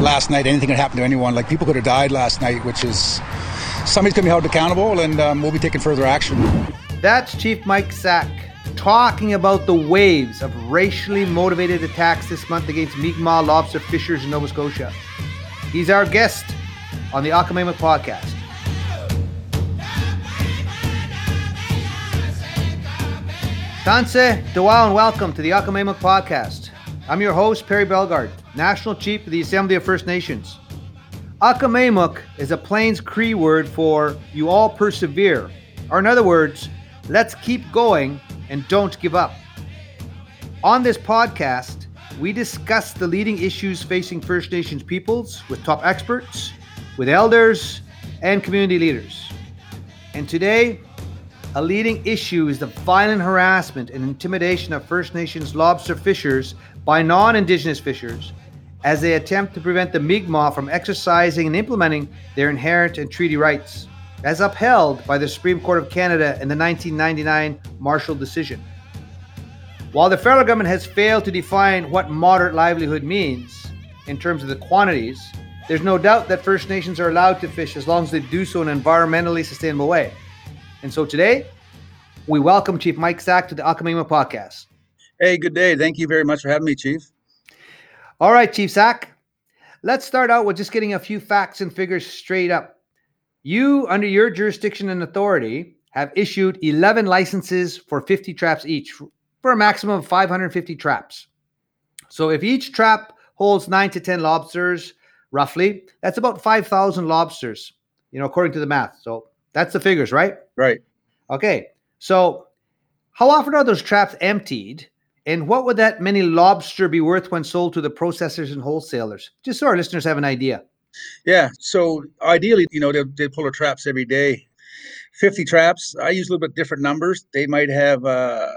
last night anything could happen to anyone. Like people could have died last night, which is somebody's going to be held accountable, and um, we'll be taking further action. That's Chief Mike Sack talking about the waves of racially motivated attacks this month against Mi'kmaq lobster fishers in Nova Scotia. He's our guest on the Akamaimak podcast. Tanse, Dawal, and welcome to the Akamaimak podcast. I'm your host, Perry Bellegarde, National Chief of the Assembly of First Nations. Akamaimak is a Plains Cree word for you all persevere, or in other words, let's keep going and don't give up. On this podcast, we discuss the leading issues facing First Nations peoples with top experts, with elders, and community leaders. And today, a leading issue is the violent harassment and intimidation of First Nations lobster fishers by non Indigenous fishers as they attempt to prevent the Mi'kmaq from exercising and implementing their inherent and treaty rights, as upheld by the Supreme Court of Canada in the 1999 Marshall decision. While the federal government has failed to define what moderate livelihood means in terms of the quantities, there's no doubt that First Nations are allowed to fish as long as they do so in an environmentally sustainable way. And so today, we welcome Chief Mike Sack to the Akamaimak podcast. Hey, good day. Thank you very much for having me, Chief. All right, Chief Sack. Let's start out with just getting a few facts and figures straight up. You, under your jurisdiction and authority, have issued 11 licenses for 50 traps each for a maximum of 550 traps. So if each trap holds 9 to 10 lobsters roughly, that's about 5,000 lobsters, you know, according to the math. So that's the figures, right? Right. Okay. So how often are those traps emptied? And what would that many lobster be worth when sold to the processors and wholesalers? Just so our listeners have an idea. Yeah. So ideally, you know, they they pull their traps every day. 50 traps. I use a little bit different numbers. They might have uh,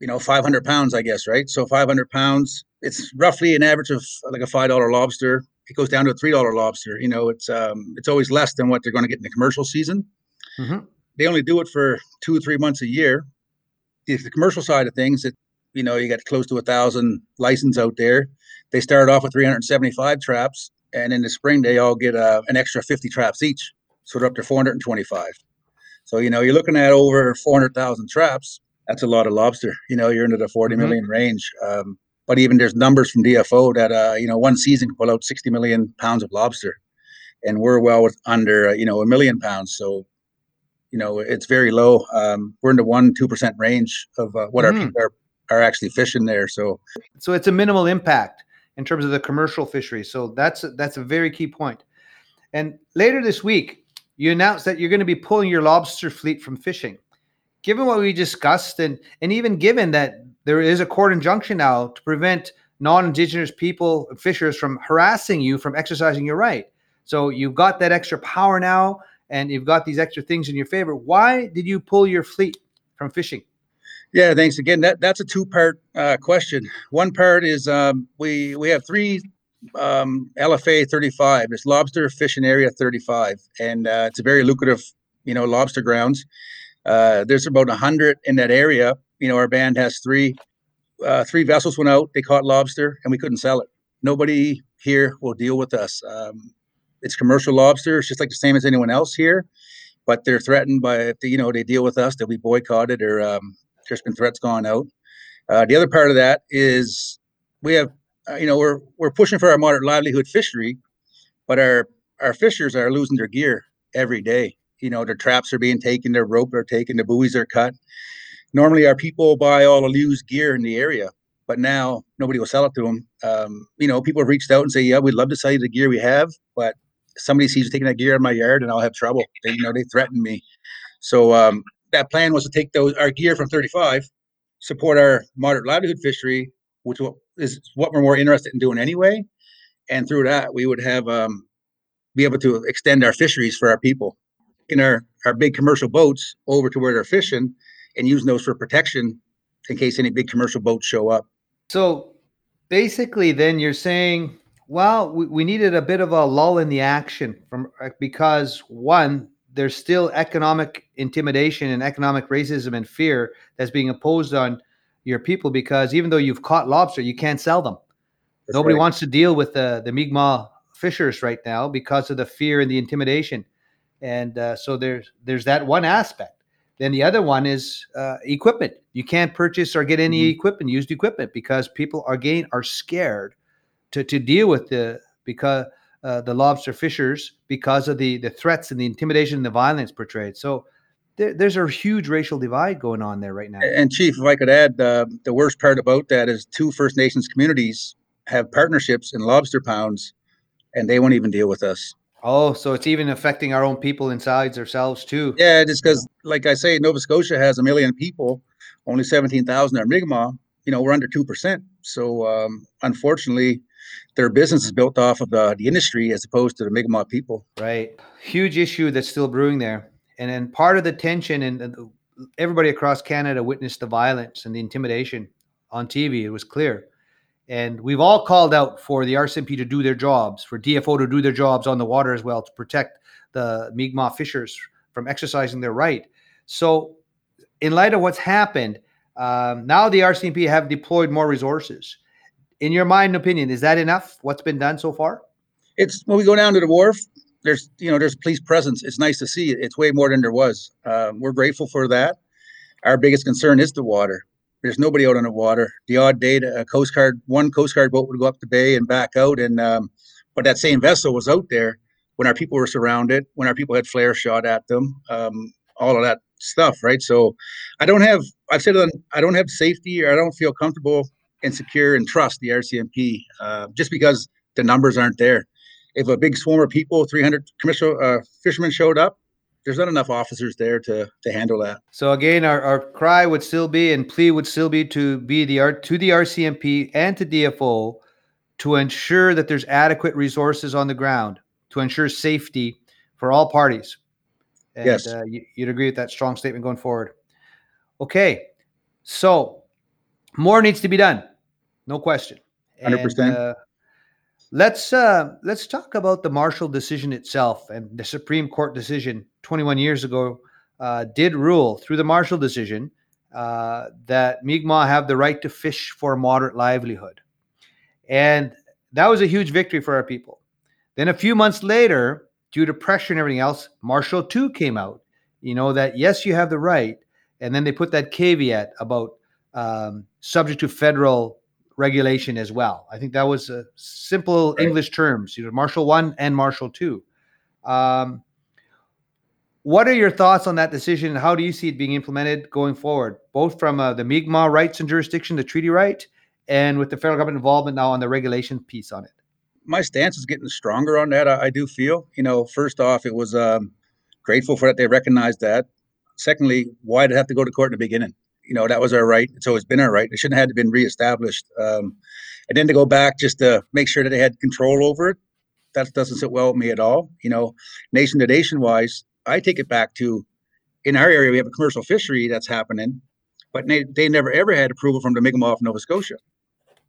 you know 500 pounds i guess right so 500 pounds it's roughly an average of like a five dollar lobster it goes down to a three dollar lobster you know it's um it's always less than what they're going to get in the commercial season mm-hmm. they only do it for two or three months a year if the commercial side of things it you know you got close to a thousand license out there they start off with 375 traps and in the spring they all get uh, an extra 50 traps each so they're up to 425 so you know you're looking at over 400000 traps that's a lot of lobster. You know, you're into the 40 mm-hmm. million range. Um, but even there's numbers from DFO that uh, you know one season can pull out 60 million pounds of lobster, and we're well with under uh, you know a million pounds. So, you know, it's very low. Um, we're in the one two percent range of uh, what mm-hmm. our people are are actually fishing there. So, so it's a minimal impact in terms of the commercial fishery. So that's that's a very key point. And later this week, you announced that you're going to be pulling your lobster fleet from fishing given what we discussed and and even given that there is a court injunction now to prevent non-indigenous people fishers from harassing you from exercising your right so you've got that extra power now and you've got these extra things in your favor why did you pull your fleet from fishing yeah thanks again that that's a two part uh, question one part is um, we we have three um, lfa 35 it's lobster fishing area 35 and uh, it's a very lucrative you know lobster grounds uh, there's about hundred in that area. You know, our band has three uh, three vessels went out. They caught lobster, and we couldn't sell it. Nobody here will deal with us. Um, it's commercial lobster. It's just like the same as anyone else here, but they're threatened by you know they deal with us, they'll be boycotted or um, there's threats gone out. Uh, the other part of that is we have uh, you know we're we're pushing for our moderate livelihood fishery, but our our fishers are losing their gear every day you know, their traps are being taken, their rope are taken, the buoys are cut. Normally, our people buy all the used gear in the area, but now nobody will sell it to them. Um, you know, people have reached out and say, "Yeah, we'd love to sell you the gear we have, but somebody sees you taking that gear in my yard, and I'll have trouble." They, you know, they threaten me. So um, that plan was to take those our gear from 35, support our moderate livelihood fishery, which is what we're more interested in doing anyway. And through that, we would have um, be able to extend our fisheries for our people taking our, our big commercial boats over to where they're fishing and using those for protection in case any big commercial boats show up. So basically, then you're saying, well, we, we needed a bit of a lull in the action from uh, because one, there's still economic intimidation and economic racism and fear that's being imposed on your people because even though you've caught lobster, you can't sell them. That's Nobody right. wants to deal with the the Mi'kmaq fishers right now because of the fear and the intimidation, and uh, so there's there's that one aspect. Then the other one is uh, equipment. You can't purchase or get any mm-hmm. equipment, used equipment, because people are again are scared to to deal with the because uh, the lobster fishers because of the the threats and the intimidation and the violence portrayed. So there, there's a huge racial divide going on there right now. And Chief, if I could add, uh, the worst part about that is two First Nations communities have partnerships in lobster pounds, and they won't even deal with us. Oh, so it's even affecting our own people inside ourselves too. Yeah, just because, like I say, Nova Scotia has a million people, only seventeen thousand are Mi'kmaq. You know, we're under two percent. So um, unfortunately, their business is built off of the, the industry as opposed to the Mi'kmaq people. Right. Huge issue that's still brewing there, and then part of the tension and everybody across Canada witnessed the violence and the intimidation on TV. It was clear. And we've all called out for the RCMP to do their jobs, for DFO to do their jobs on the water as well, to protect the Mi'kmaq fishers from exercising their right. So, in light of what's happened, um, now the RCMP have deployed more resources. In your mind opinion, is that enough? What's been done so far? It's when we go down to the wharf. There's you know there's police presence. It's nice to see. It's way more than there was. Uh, we're grateful for that. Our biggest concern is the water. There's nobody out on the water. The odd day, a Coast Guard, one Coast Guard boat would go up the bay and back out, and um, but that same vessel was out there when our people were surrounded, when our people had flare shot at them, um, all of that stuff, right? So, I don't have. I've said I don't have safety, or I don't feel comfortable and secure and trust the RCMP uh, just because the numbers aren't there. If a big swarm of people, 300 commercial uh, fishermen showed up, there's not enough officers there to to handle that. So again, our, our cry would still be and plea would still be to be the to the RCMP and to DFO to ensure that there's adequate resources on the ground to ensure safety for all parties. And, yes, uh, you, would agree with that strong statement going forward. Okay, so more needs to be done, no question. Hundred percent. Uh, let's uh, let's talk about the Marshall decision itself and the Supreme Court decision 21 years ago uh, did rule through the Marshall decision uh, that Mi'kmaq have the right to fish for a moderate livelihood. And that was a huge victory for our people. Then a few months later, due to pressure and everything else, Marshall 2 came out, you know, that yes, you have the right. And then they put that caveat about um, subject to federal regulation as well. I think that was a simple right. English terms, you know, Marshall 1 and Marshall 2. Um, what are your thoughts on that decision? And how do you see it being implemented going forward, both from uh, the Mi'kmaq rights and jurisdiction, the treaty right, and with the federal government involvement now on the regulation piece on it? My stance is getting stronger on that. I, I do feel, you know, first off, it was um, grateful for that they recognized that. Secondly, why did it have to go to court in the beginning? You know, that was our right. It's always been our right. It shouldn't have been reestablished. Um, and then to go back just to make sure that they had control over it, that doesn't sit well with me at all. You know, nation to nation wise, I take it back to in our area, we have a commercial fishery that's happening, but they, they never ever had approval from the Mi'kmaq of Nova Scotia.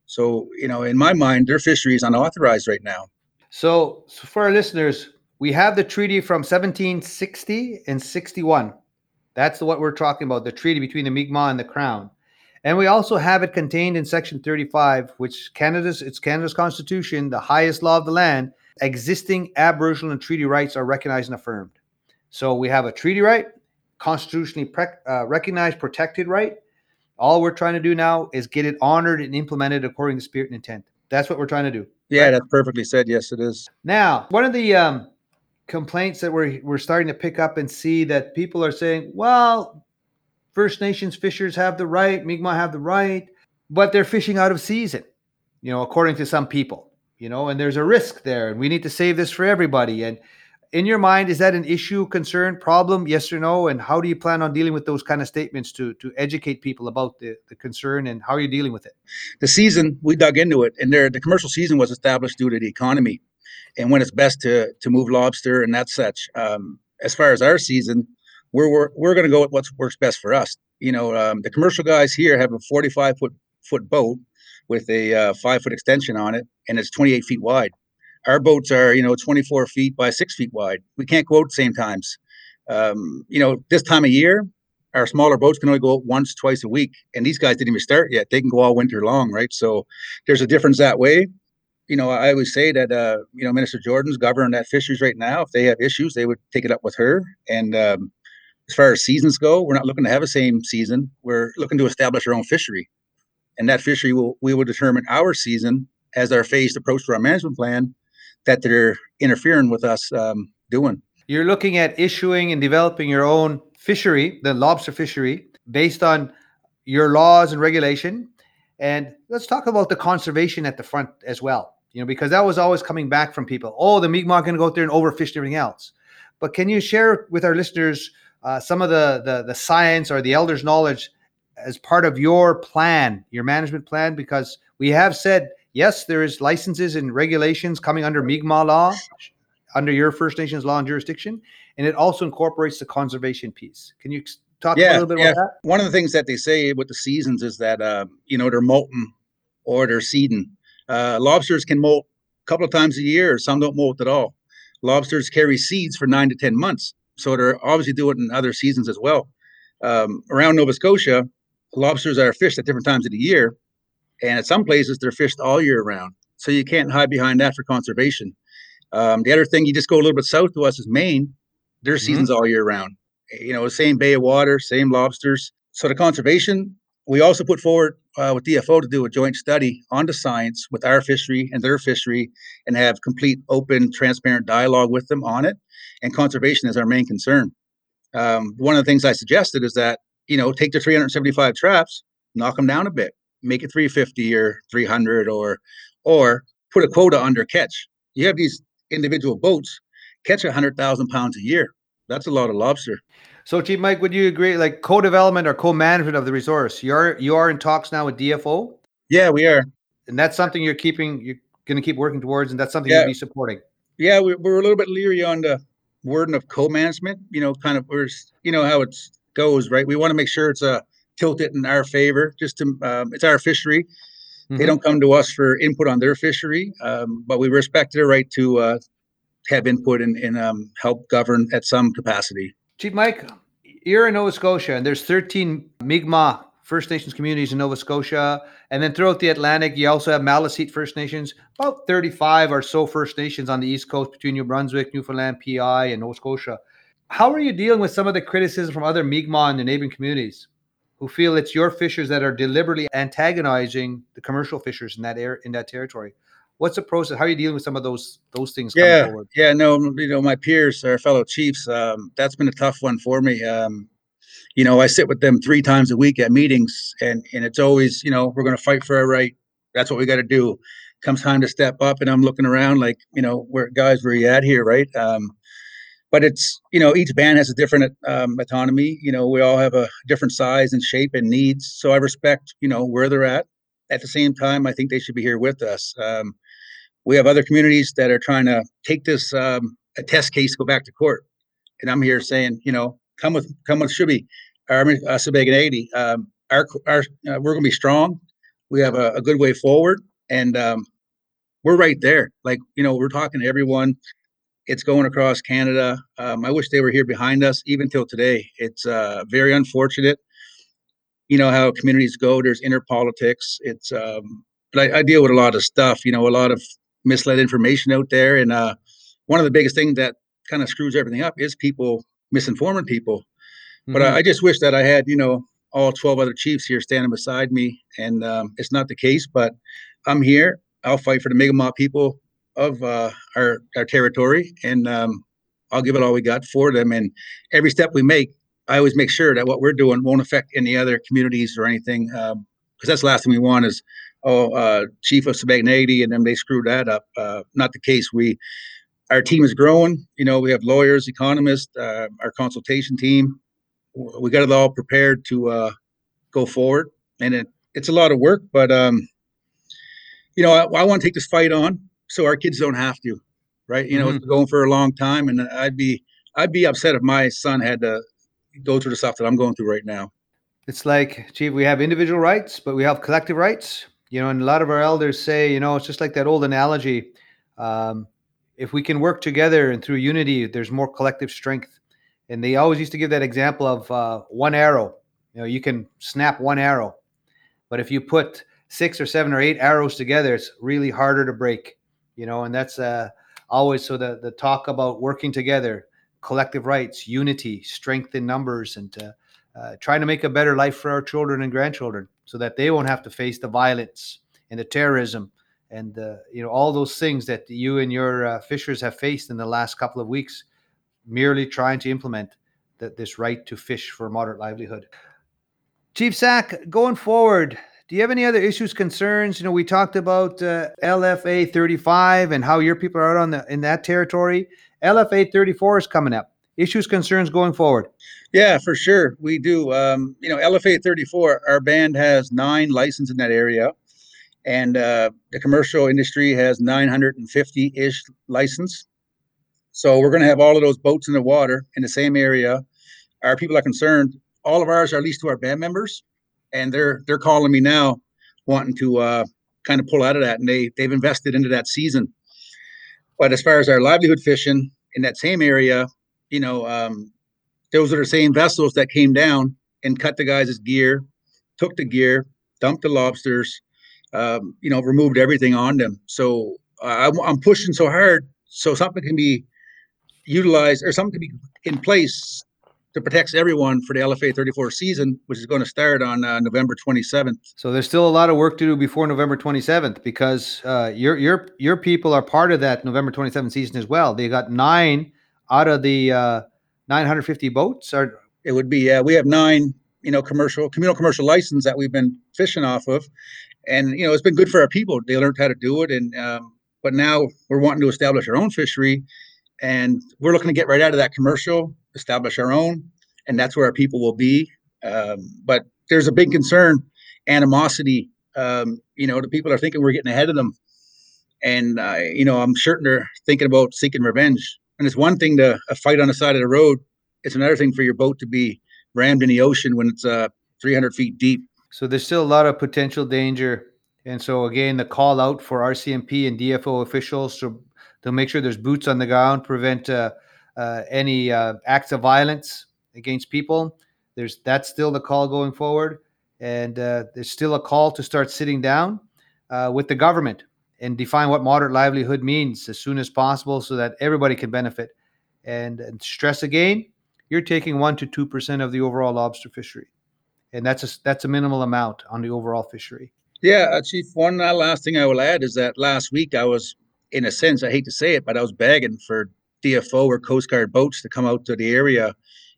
So, you know, in my mind, their fishery is unauthorized right now. So, so for our listeners, we have the treaty from 1760 and 61. That's what we're talking about, the treaty between the Mi'kmaq and the Crown. And we also have it contained in Section 35, which Canada's it's Canada's constitution, the highest law of the land. Existing Aboriginal and treaty rights are recognized and affirmed. So we have a treaty right, constitutionally pre- uh, recognized, protected right. All we're trying to do now is get it honored and implemented according to spirit and intent. That's what we're trying to do. Yeah, right? that's perfectly said. Yes, it is. Now, one of the um, complaints that we're we're starting to pick up and see that people are saying, well, First Nations fishers have the right, Mi'kmaq have the right, but they're fishing out of season. You know, according to some people. You know, and there's a risk there, and we need to save this for everybody. And in your mind, is that an issue, concern, problem, yes or no? And how do you plan on dealing with those kind of statements to to educate people about the, the concern and how are you dealing with it? The season we dug into it, and there the commercial season was established due to the economy, and when it's best to to move lobster and that such. Um, as far as our season, we're we're, we're going to go with what works best for us. You know, um, the commercial guys here have a 45 foot foot boat with a uh, five foot extension on it, and it's 28 feet wide. Our boats are you know 24 feet by six feet wide. We can't go out same times. Um, you know this time of year our smaller boats can only go out once twice a week and these guys didn't even start yet. They can go all winter long right? So there's a difference that way you know, I always say that uh, you know Minister Jordan's governing that fisheries right now. If they have issues, they would take it up with her. And um, as far as seasons go, we're not looking to have a same season. We're looking to establish our own fishery, and that fishery will we will determine our season as our phased approach to our management plan that they're interfering with us um, doing. You're looking at issuing and developing your own fishery, the lobster fishery, based on your laws and regulation. And let's talk about the conservation at the front as well, you know, because that was always coming back from people. Oh, the Mi'kmaq going to go out there and overfish everything else. But can you share with our listeners uh, some of the, the the science or the elders' knowledge as part of your plan, your management plan? Because we have said yes, there is licenses and regulations coming under Mi'kmaq law, under your First Nations law and jurisdiction, and it also incorporates the conservation piece. Can you talk yeah, a little bit yeah. about that? One of the things that they say with the seasons is that uh, you know they're molting or they're seeding. Uh, lobsters can molt a couple of times a year, some don't molt at all. Lobsters carry seeds for nine to ten months, so they're obviously doing it in other seasons as well. Um, around Nova Scotia, lobsters are fished at different times of the year, and at some places they're fished all year round. So you can't hide behind that for conservation. Um, the other thing, you just go a little bit south to us is Maine. Their Mhm. seasons all year round. You know, same bay of water, same lobsters. So the conservation, we also put forward uh, with DFO to do a joint study on the science with our fishery and their fishery, and have complete, open, transparent dialogue with them on it. And conservation is our main concern. Um, one of the things I suggested is that you know take the 375 traps, knock them down a bit, make it 350 or 300, or or put a quota under catch. You have these individual boats catch 100,000 pounds a year. That's a lot of lobster. So, Chief Mike, would you agree, like co-development or co-management of the resource? You're you are in talks now with DFO, Yeah, we are. and that's something you're keeping. You're going to keep working towards, and that's something Yeah. you'll be supporting. Yeah, we, we're a little bit leery on the wording of co-management. You know, kind of we're you know how it goes, right? We want to make sure it's uh, tilted in our favor. Just to um, it's our fishery. They Mhm. don't come to us for input on their fishery, um, but we respect their right to uh, have input and, and um, help govern at some capacity. Chief Mike, you're in Nova Scotia, and there's 13 Mi'kmaq First Nations communities in Nova Scotia, and then throughout the Atlantic, you also have Maliseet First Nations, about 35 or so First Nations on the East Coast between New Brunswick, Newfoundland, PI, and Nova Scotia. How are you dealing with some of the criticism from other Mi'kmaq and the neighboring communities who feel it's your fishers that are deliberately antagonizing the commercial fishers in that air in that territory? What's the process? How are you dealing with some of those those things coming Yeah, forward? yeah, no, you know, my peers, our fellow chiefs, um, that's been a tough one for me. Um, you know, I sit with them three times a week at meetings, and and it's always, you know, we're going to fight for our right. That's what we got to do. Comes time to step up, and I'm looking around like, you know, where guys, where you at here, right? Um, but it's, you know, each band has a different um, autonomy. You know, we all have a different size and shape and needs. So I respect, you know, where they're at. At the same time, I think they should be here with us. Um, we have other communities that are trying to take this um, a test case, go back to court, and I'm here saying, you know, come with come with Shubi, our uh, Eighty. Um, our our uh, we're going to be strong. We have a, a good way forward, and um, we're right there. Like you know, we're talking to everyone. It's going across Canada. Um, I wish they were here behind us, even till today. It's uh, very unfortunate. You know how communities go. There's inner politics. It's um, but I, I deal with a lot of stuff. You know, a lot of misled information out there, and uh, one of the biggest things that kind of screws everything up is people misinforming people. But Mhm. I, I just wish that I had, you know, all 12 other chiefs here standing beside me. And um, it's not the case, but I'm here. I'll fight for the Mi'kmaq people of uh, our, our territory. And um, I'll give it all we got for them. And every step we make, I always make sure that what we're doing won't affect any other communities or anything. Because that's the last thing we want is, oh, uh, chief of Sipekne'katik, and then they screw that up. Uh, not the case. We, our team is growing. You know, we have lawyers, economists, uh, our consultation team we got it all prepared to uh, go forward, and it, it's a lot of work. But um, you know, I, I want to take this fight on so our kids don't have to, right? You know, it's been going for a long time, and I'd be I'd be upset if my son had to go through the stuff that I'm going through right now. It's like, Chief, we have individual rights, but we have collective rights. You know, and a lot of our elders say, you know, it's just like that old analogy. Um, if we can work together and through unity, there's more collective strength. And they always used to give that example of uh, one arrow. You know, you can snap one arrow, but if you put six or seven or eight arrows together, it's really harder to break. you know, and that's uh, always so the the talk about working together, collective rights, unity, strength in numbers, and uh, uh, trying to make a better life for our children and grandchildren, so that they won't have to face the violence and the terrorism and uh, you know all those things that you and your uh, fishers have faced in the last couple of weeks, merely trying to implement that this right to fish for a moderate livelihood. Chief Sack, going forward, do you have any other issues, concerns? You know, we talked about uh, LFA 35 and how your people are out on the in that territory. LFA 34 is coming up. Issues, concerns going forward. Yeah, for sure, we do. Um, you know, LFA 34, our band has nine licenses in that area and uh, the commercial industry has 950 ish license. So we're going to have all of those boats in the water in the same area. Our people are concerned. All of ours are leased to our band members, and they're they're calling me now, wanting to uh, kind of pull out of that, and they they've invested into that season. But as far as our livelihood fishing in that same area, you know, um, those are the same vessels that came down and cut the guys' gear, took the gear, dumped the lobsters, um, you know, removed everything on them. So uh, I'm pushing so hard so something can be utilized or something can be in place to protect everyone for the LFA 34 season, which is going to start on uh, November 27th. So there's still a lot of work to do before November 27th because uh, your your your people are part of that November 27th season as well. They got nine out of the uh, 950 boats. Are it would be yeah, we have nine you know commercial communal commercial license that we've been fishing off of, and you know it's been good for our people. They learned how to do it, and um, but now we're wanting to establish our own fishery, and we're looking to get right out of that commercial, establish our own, and that's where our people will be. Um, but there's a big concern, animosity. Um, you know, the people are thinking we're getting ahead of them, and uh, you know I'm certain they're thinking about seeking revenge. And it's one thing to a fight on the side of the road; it's another thing for your boat to be rammed in the ocean when it's uh, 300 feet deep so there's still a lot of potential danger. And so again, the call out for RCMP and DFO officials to to make sure there's boots on the ground, prevent uh, uh, any uh, acts of violence against people. There's that's still the call going forward, and uh, there's still a call to start sitting down uh, with the government and define what moderate livelihood means as soon as possible, so that everybody can benefit. And, and stress again, you're taking one to two percent of the overall lobster fishery and that's a that's a minimal amount on the overall fishery. Yeah, uh, Chief. One uh, last thing I will add is that last week I was, in a sense, I hate to say it, but I was begging for DFO or Coast Guard boats to come out to the area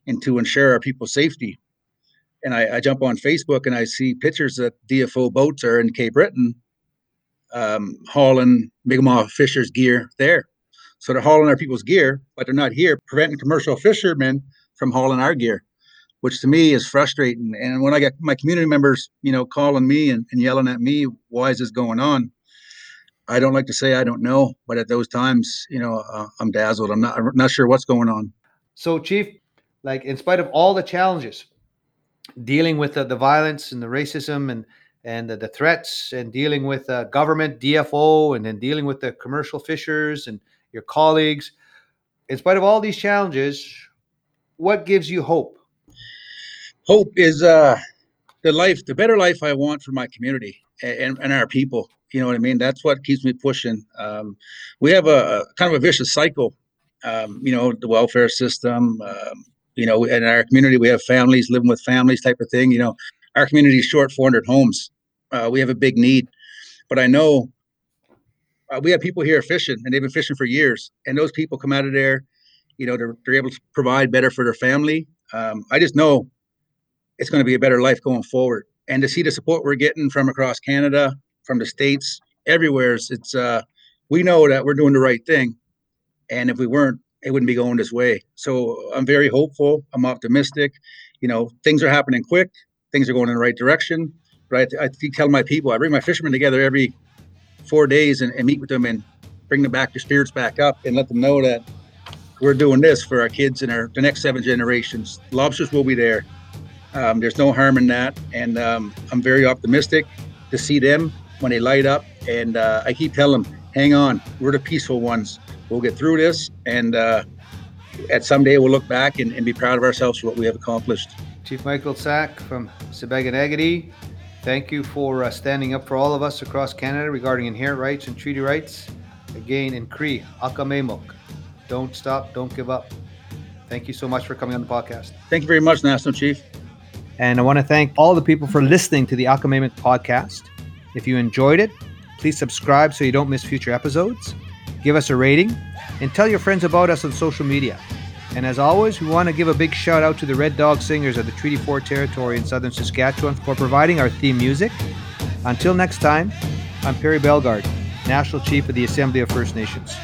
and to ensure our people's safety. And I, I jump on Facebook and I see pictures that DFO boats are in Cape Breton um, hauling Mi'kmaq fishers' gear there. So they're hauling our people's gear, but they're not here, preventing commercial fishermen from hauling our gear which to me is frustrating. And when I get my community members, you know, calling me and, and yelling at me, why is this going on? I don't like to say I don't know, but at those times, you know, uh, I'm dazzled. I'm not I'm not sure what's going on. So, Chief, like in spite of all the challenges, dealing with the, the violence and the racism and and the, the threats, and dealing with uh, government DFO, and then dealing with the commercial fishers and your colleagues, in spite of all these challenges, what gives you hope? hope is uh, the life, the better life I want for my community and, and our people. You know what I mean? That's what keeps me pushing. Um, we have a, a, kind of a vicious cycle. Um, you know, the welfare system. Um, you know, in our community, we have families living with families, type of thing. You know, our community is short 400 homes. Uh, we have a big need, but I know uh, we have people here fishing, and they've been fishing for years. And those people come out of there, you know, they're, they're able to provide better for their family. Um, I just know it's going to be a better life going forward. And to see the support we're getting from across Canada, from the states, everywhere, it's uh, we know that we're doing the right thing, and if we weren't, it wouldn't be going this way. So I'm very hopeful. I'm optimistic. You know, things are happening quick. Things are going in the right direction. Right? I, I tell my people, I bring my fishermen together every four days and, and meet with them and bring them back, their spirits back up, and let them know that we're doing this for our kids and our the next seven generations. Lobsters will be there. Um, there's no harm in that, and um, I'm very optimistic to see them when they light up. And uh, I keep telling them, "Hang on, we're the peaceful ones. We'll get through this, and uh, at some day we'll look back and, and, be proud of ourselves for what we have accomplished." Chief Michael Sack from Sipekne'katik, thank you for uh, standing up for all of us across Canada regarding inherent rights and treaty rights. again in Cree, Akamemuk. Don't stop, don't give up. Thank you so much for coming on the podcast. Thank you very much, National Chief. And I want to thank all the people for listening to the Akamemuk podcast. If you enjoyed it, please subscribe so you don't miss future episodes. Give us a rating and tell your friends about us on social media. And as always, we want to give a big shout out to the Red Dog Singers of the Treaty 4 Territory in southern Saskatchewan for providing our theme music. Until next time, I'm Perry Bellegarde, National Chief of the Assembly of First Nations.